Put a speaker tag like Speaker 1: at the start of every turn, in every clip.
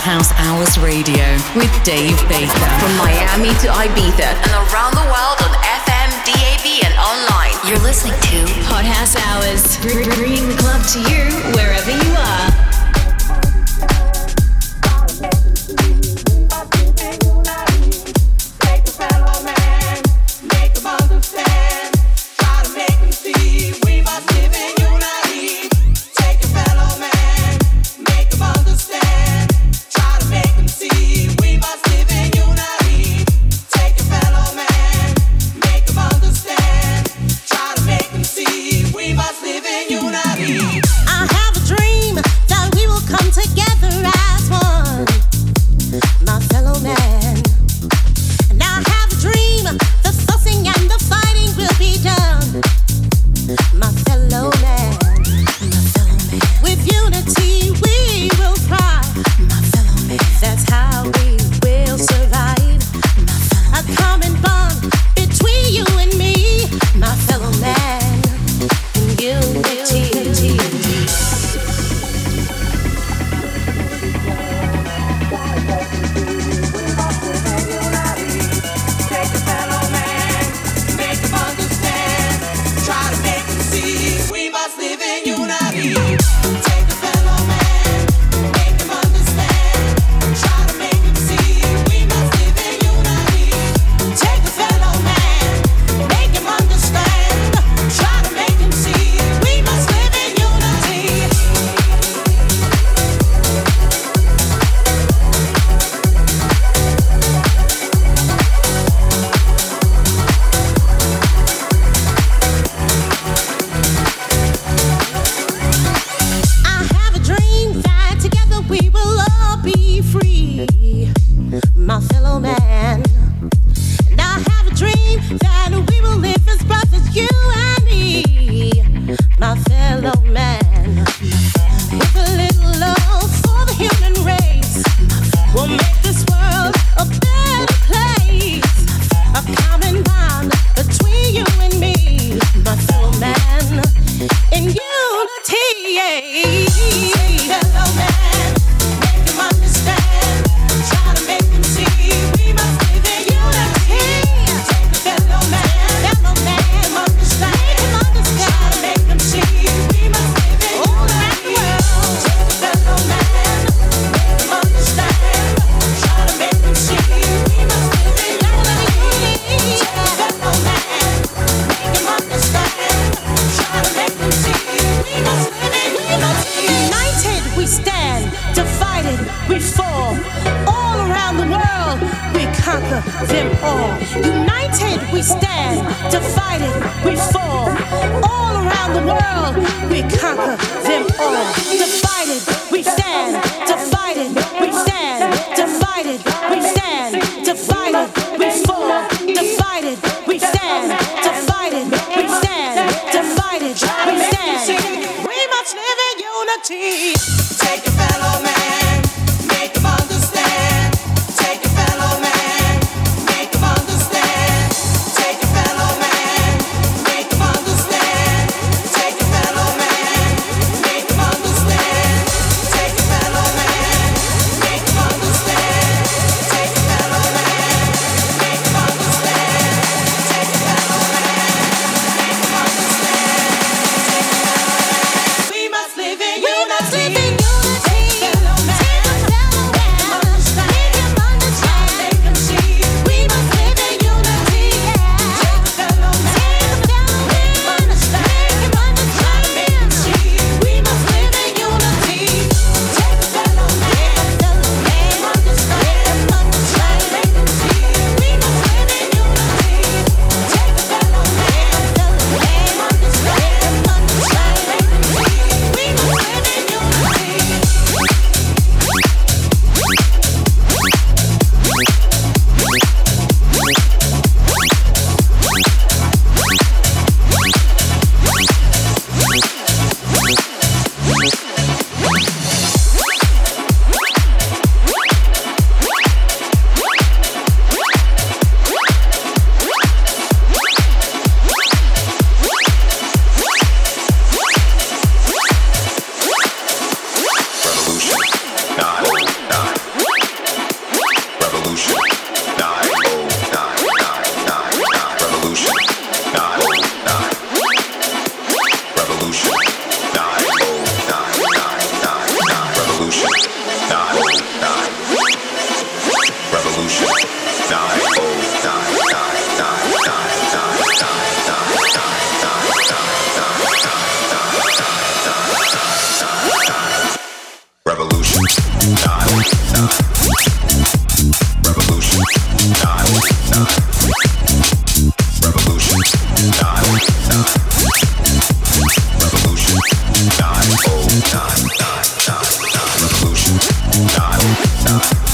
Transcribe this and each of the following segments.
Speaker 1: House Hours Radio with Dave Baker.
Speaker 2: From Miami to Ibiza and around the world on FM, DAB, and online.
Speaker 1: You're listening to
Speaker 3: Hot House Hours, bringing the club to you wherever you are.
Speaker 4: Thank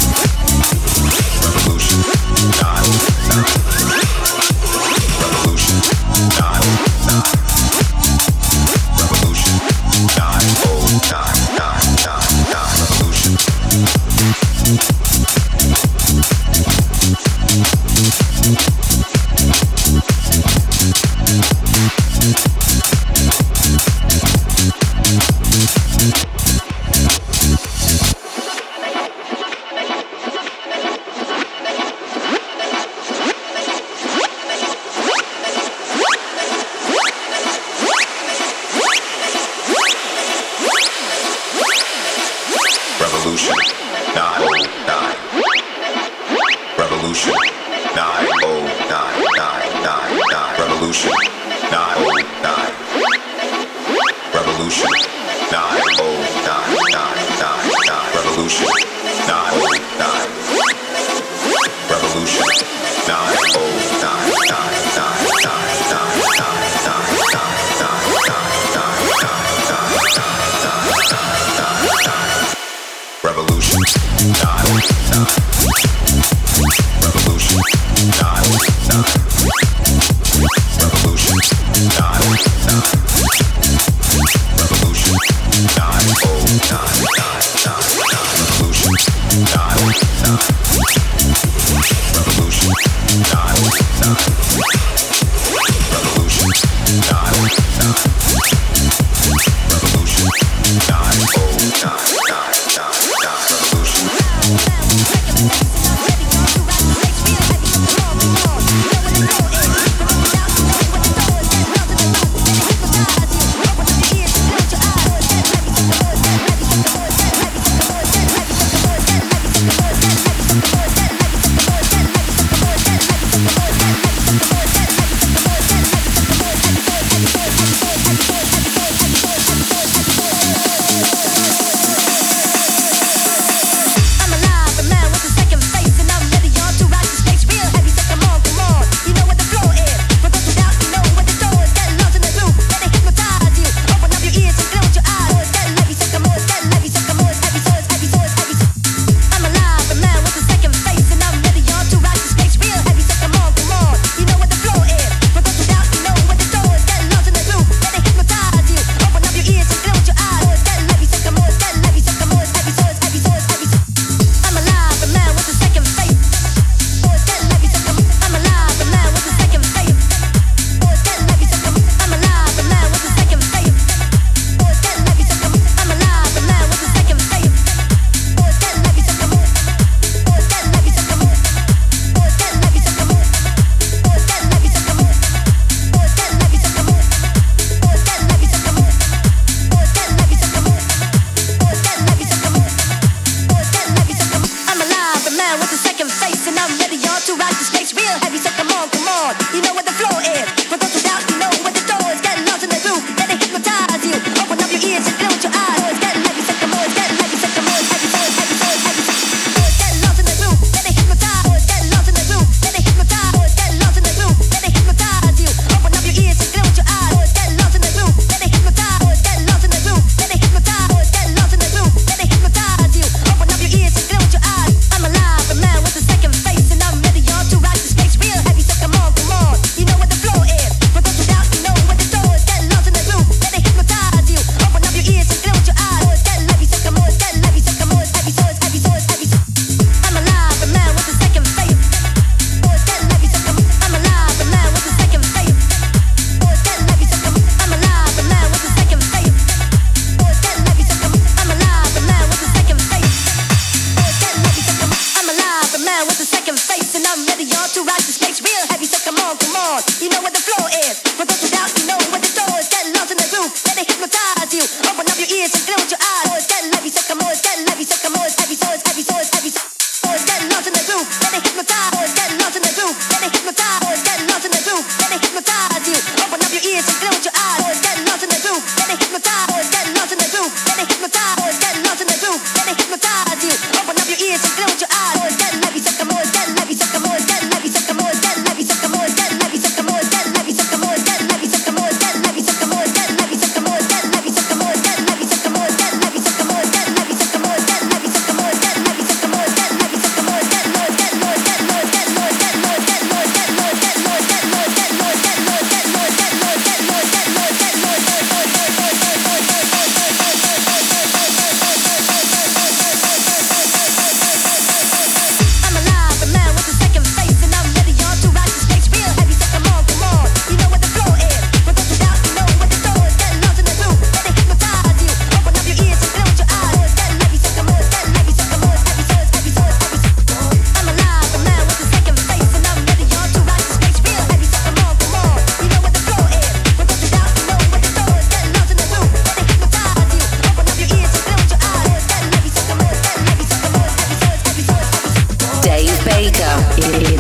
Speaker 4: Thank you.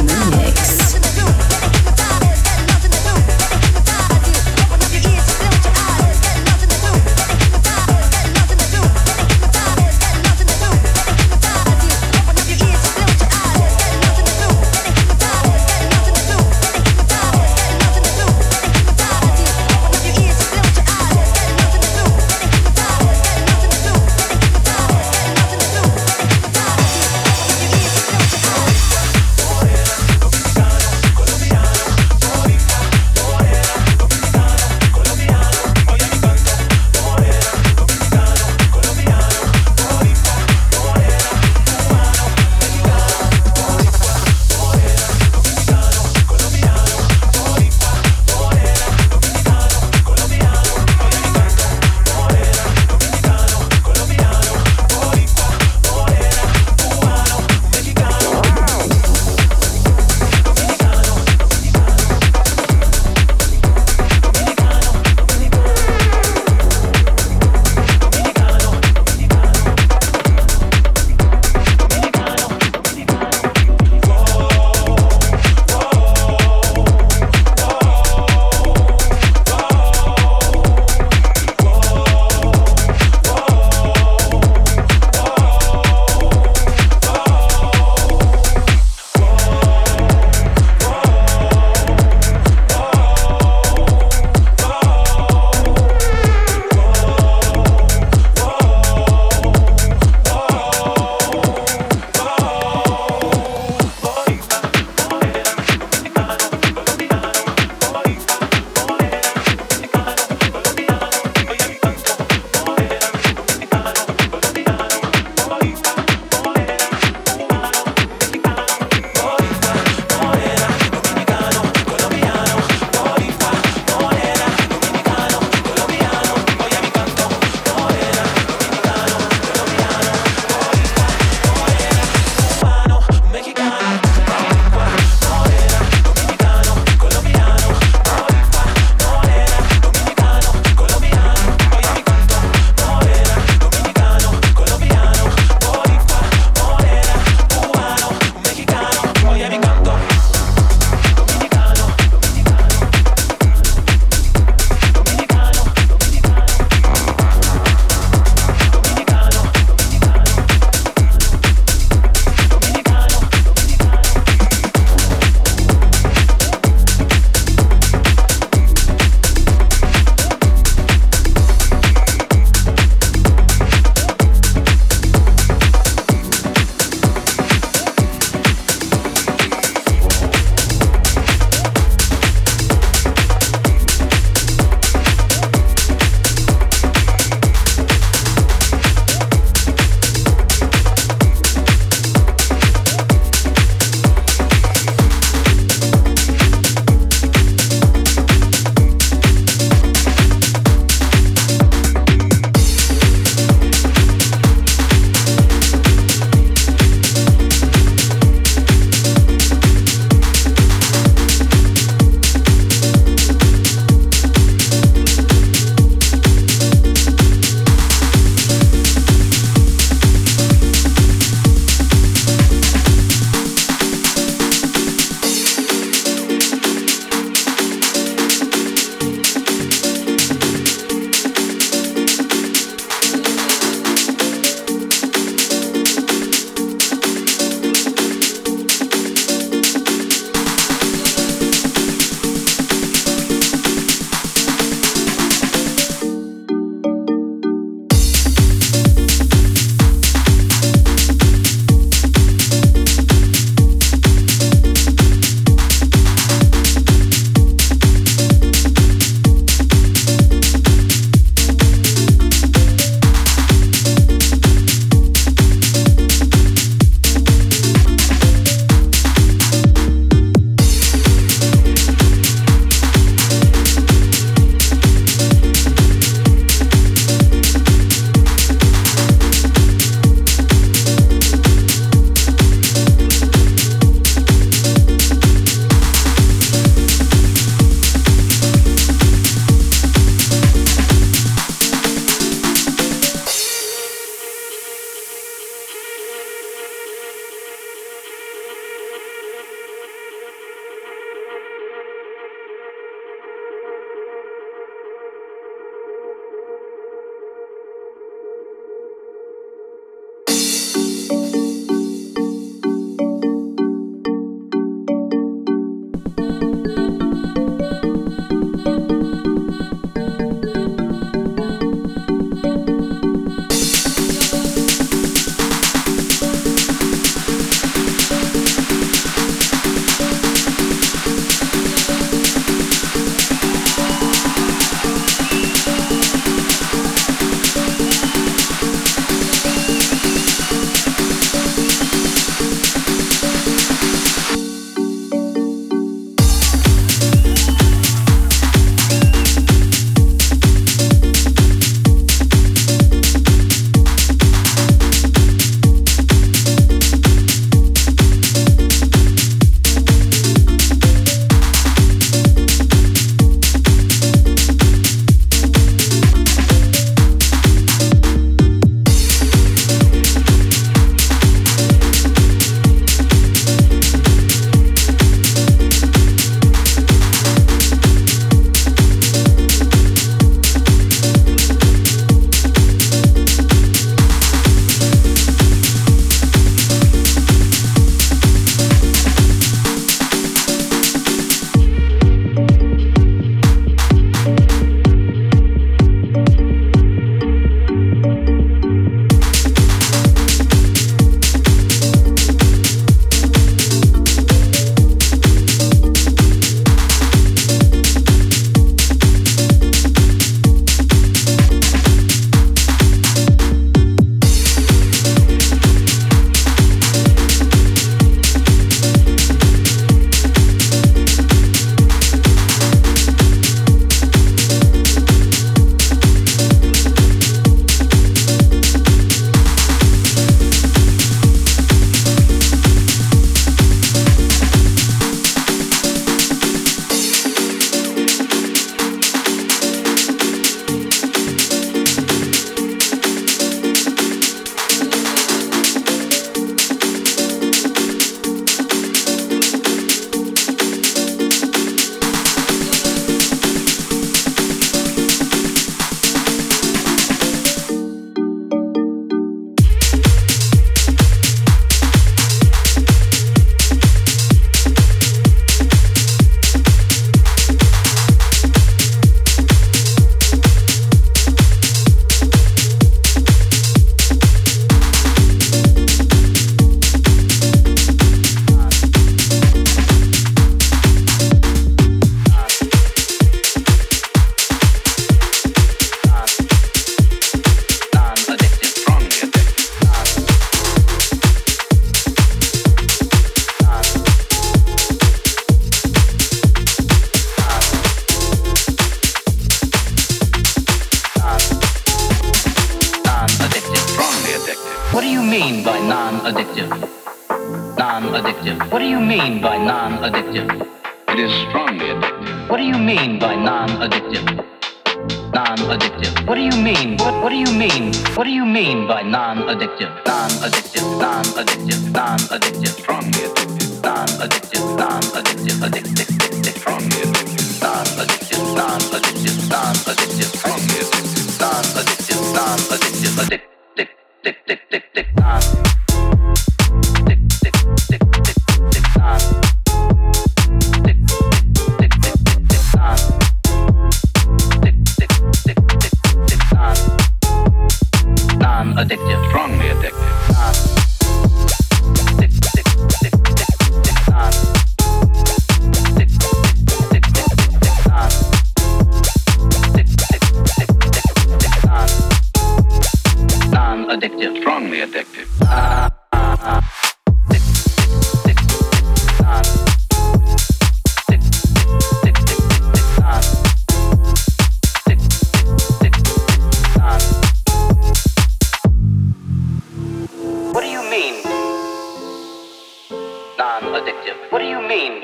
Speaker 4: You mean?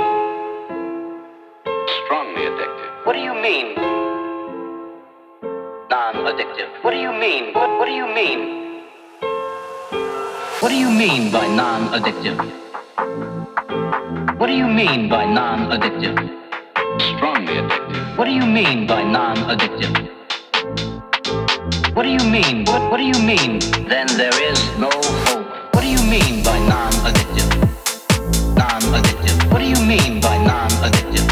Speaker 5: Strongly addictive.
Speaker 4: What do you mean? Non-addictive. What do you mean? What, what do you mean? What do you mean by non-addictive? What do you mean by non-addictive?
Speaker 5: Strongly addictive.
Speaker 4: What do you mean by non-addictive? What do you mean? What, what do you mean? Then there is no hope. What do you mean by non-addictive? Non-addictive. What do you mean by non-addictive?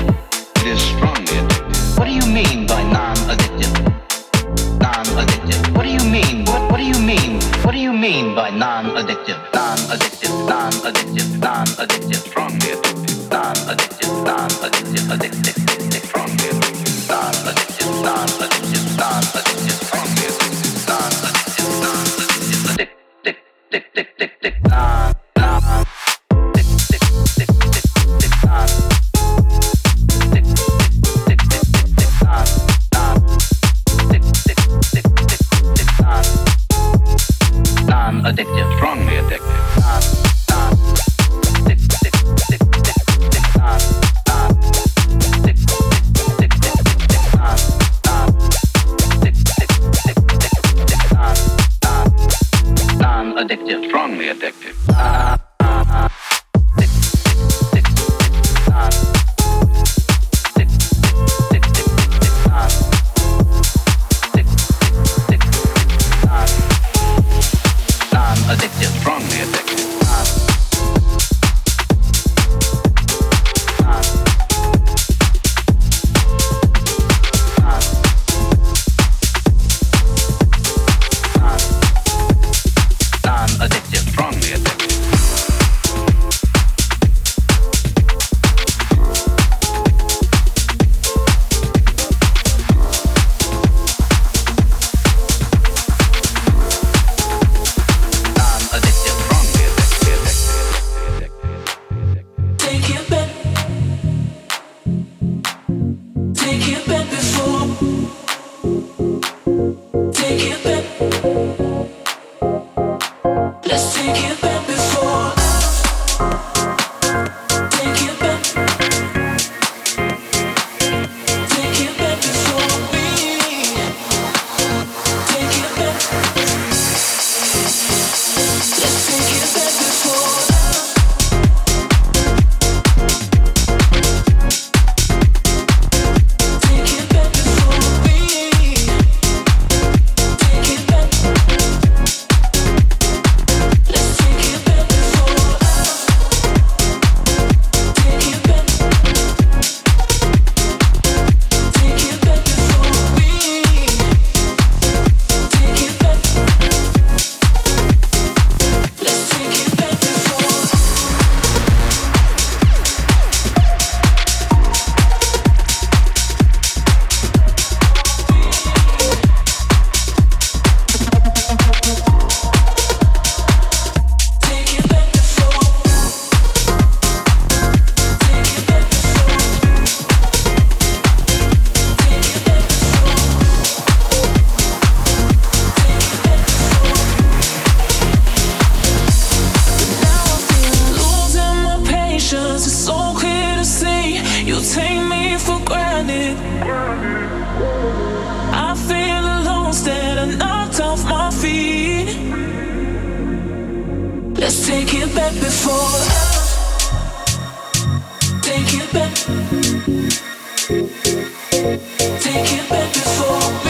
Speaker 5: It is strongly addictive.
Speaker 4: What do you mean by non-addictive? Non-addictive. What do you mean? What What do you mean? What do you mean by non-addictive? Non-addictive. Non-addictive. Non-addictive.
Speaker 5: Strongly addictive.
Speaker 4: Non-addictive. Non-addictive. Addictive.
Speaker 5: Strongly addictive.
Speaker 4: Non-addictive. Non-addictive. Non-addictive.
Speaker 5: Strongly addictive.
Speaker 4: Non-addictive. Non-addictive. Addict. Dick. Dick. Dick.
Speaker 6: Cause it's so clear to see you take me for granted. I feel alone, that I knocked off my feet. Let's take it back before. Take it back. Take
Speaker 2: it back before.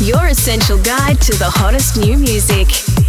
Speaker 3: Your essential guide to the hottest new music.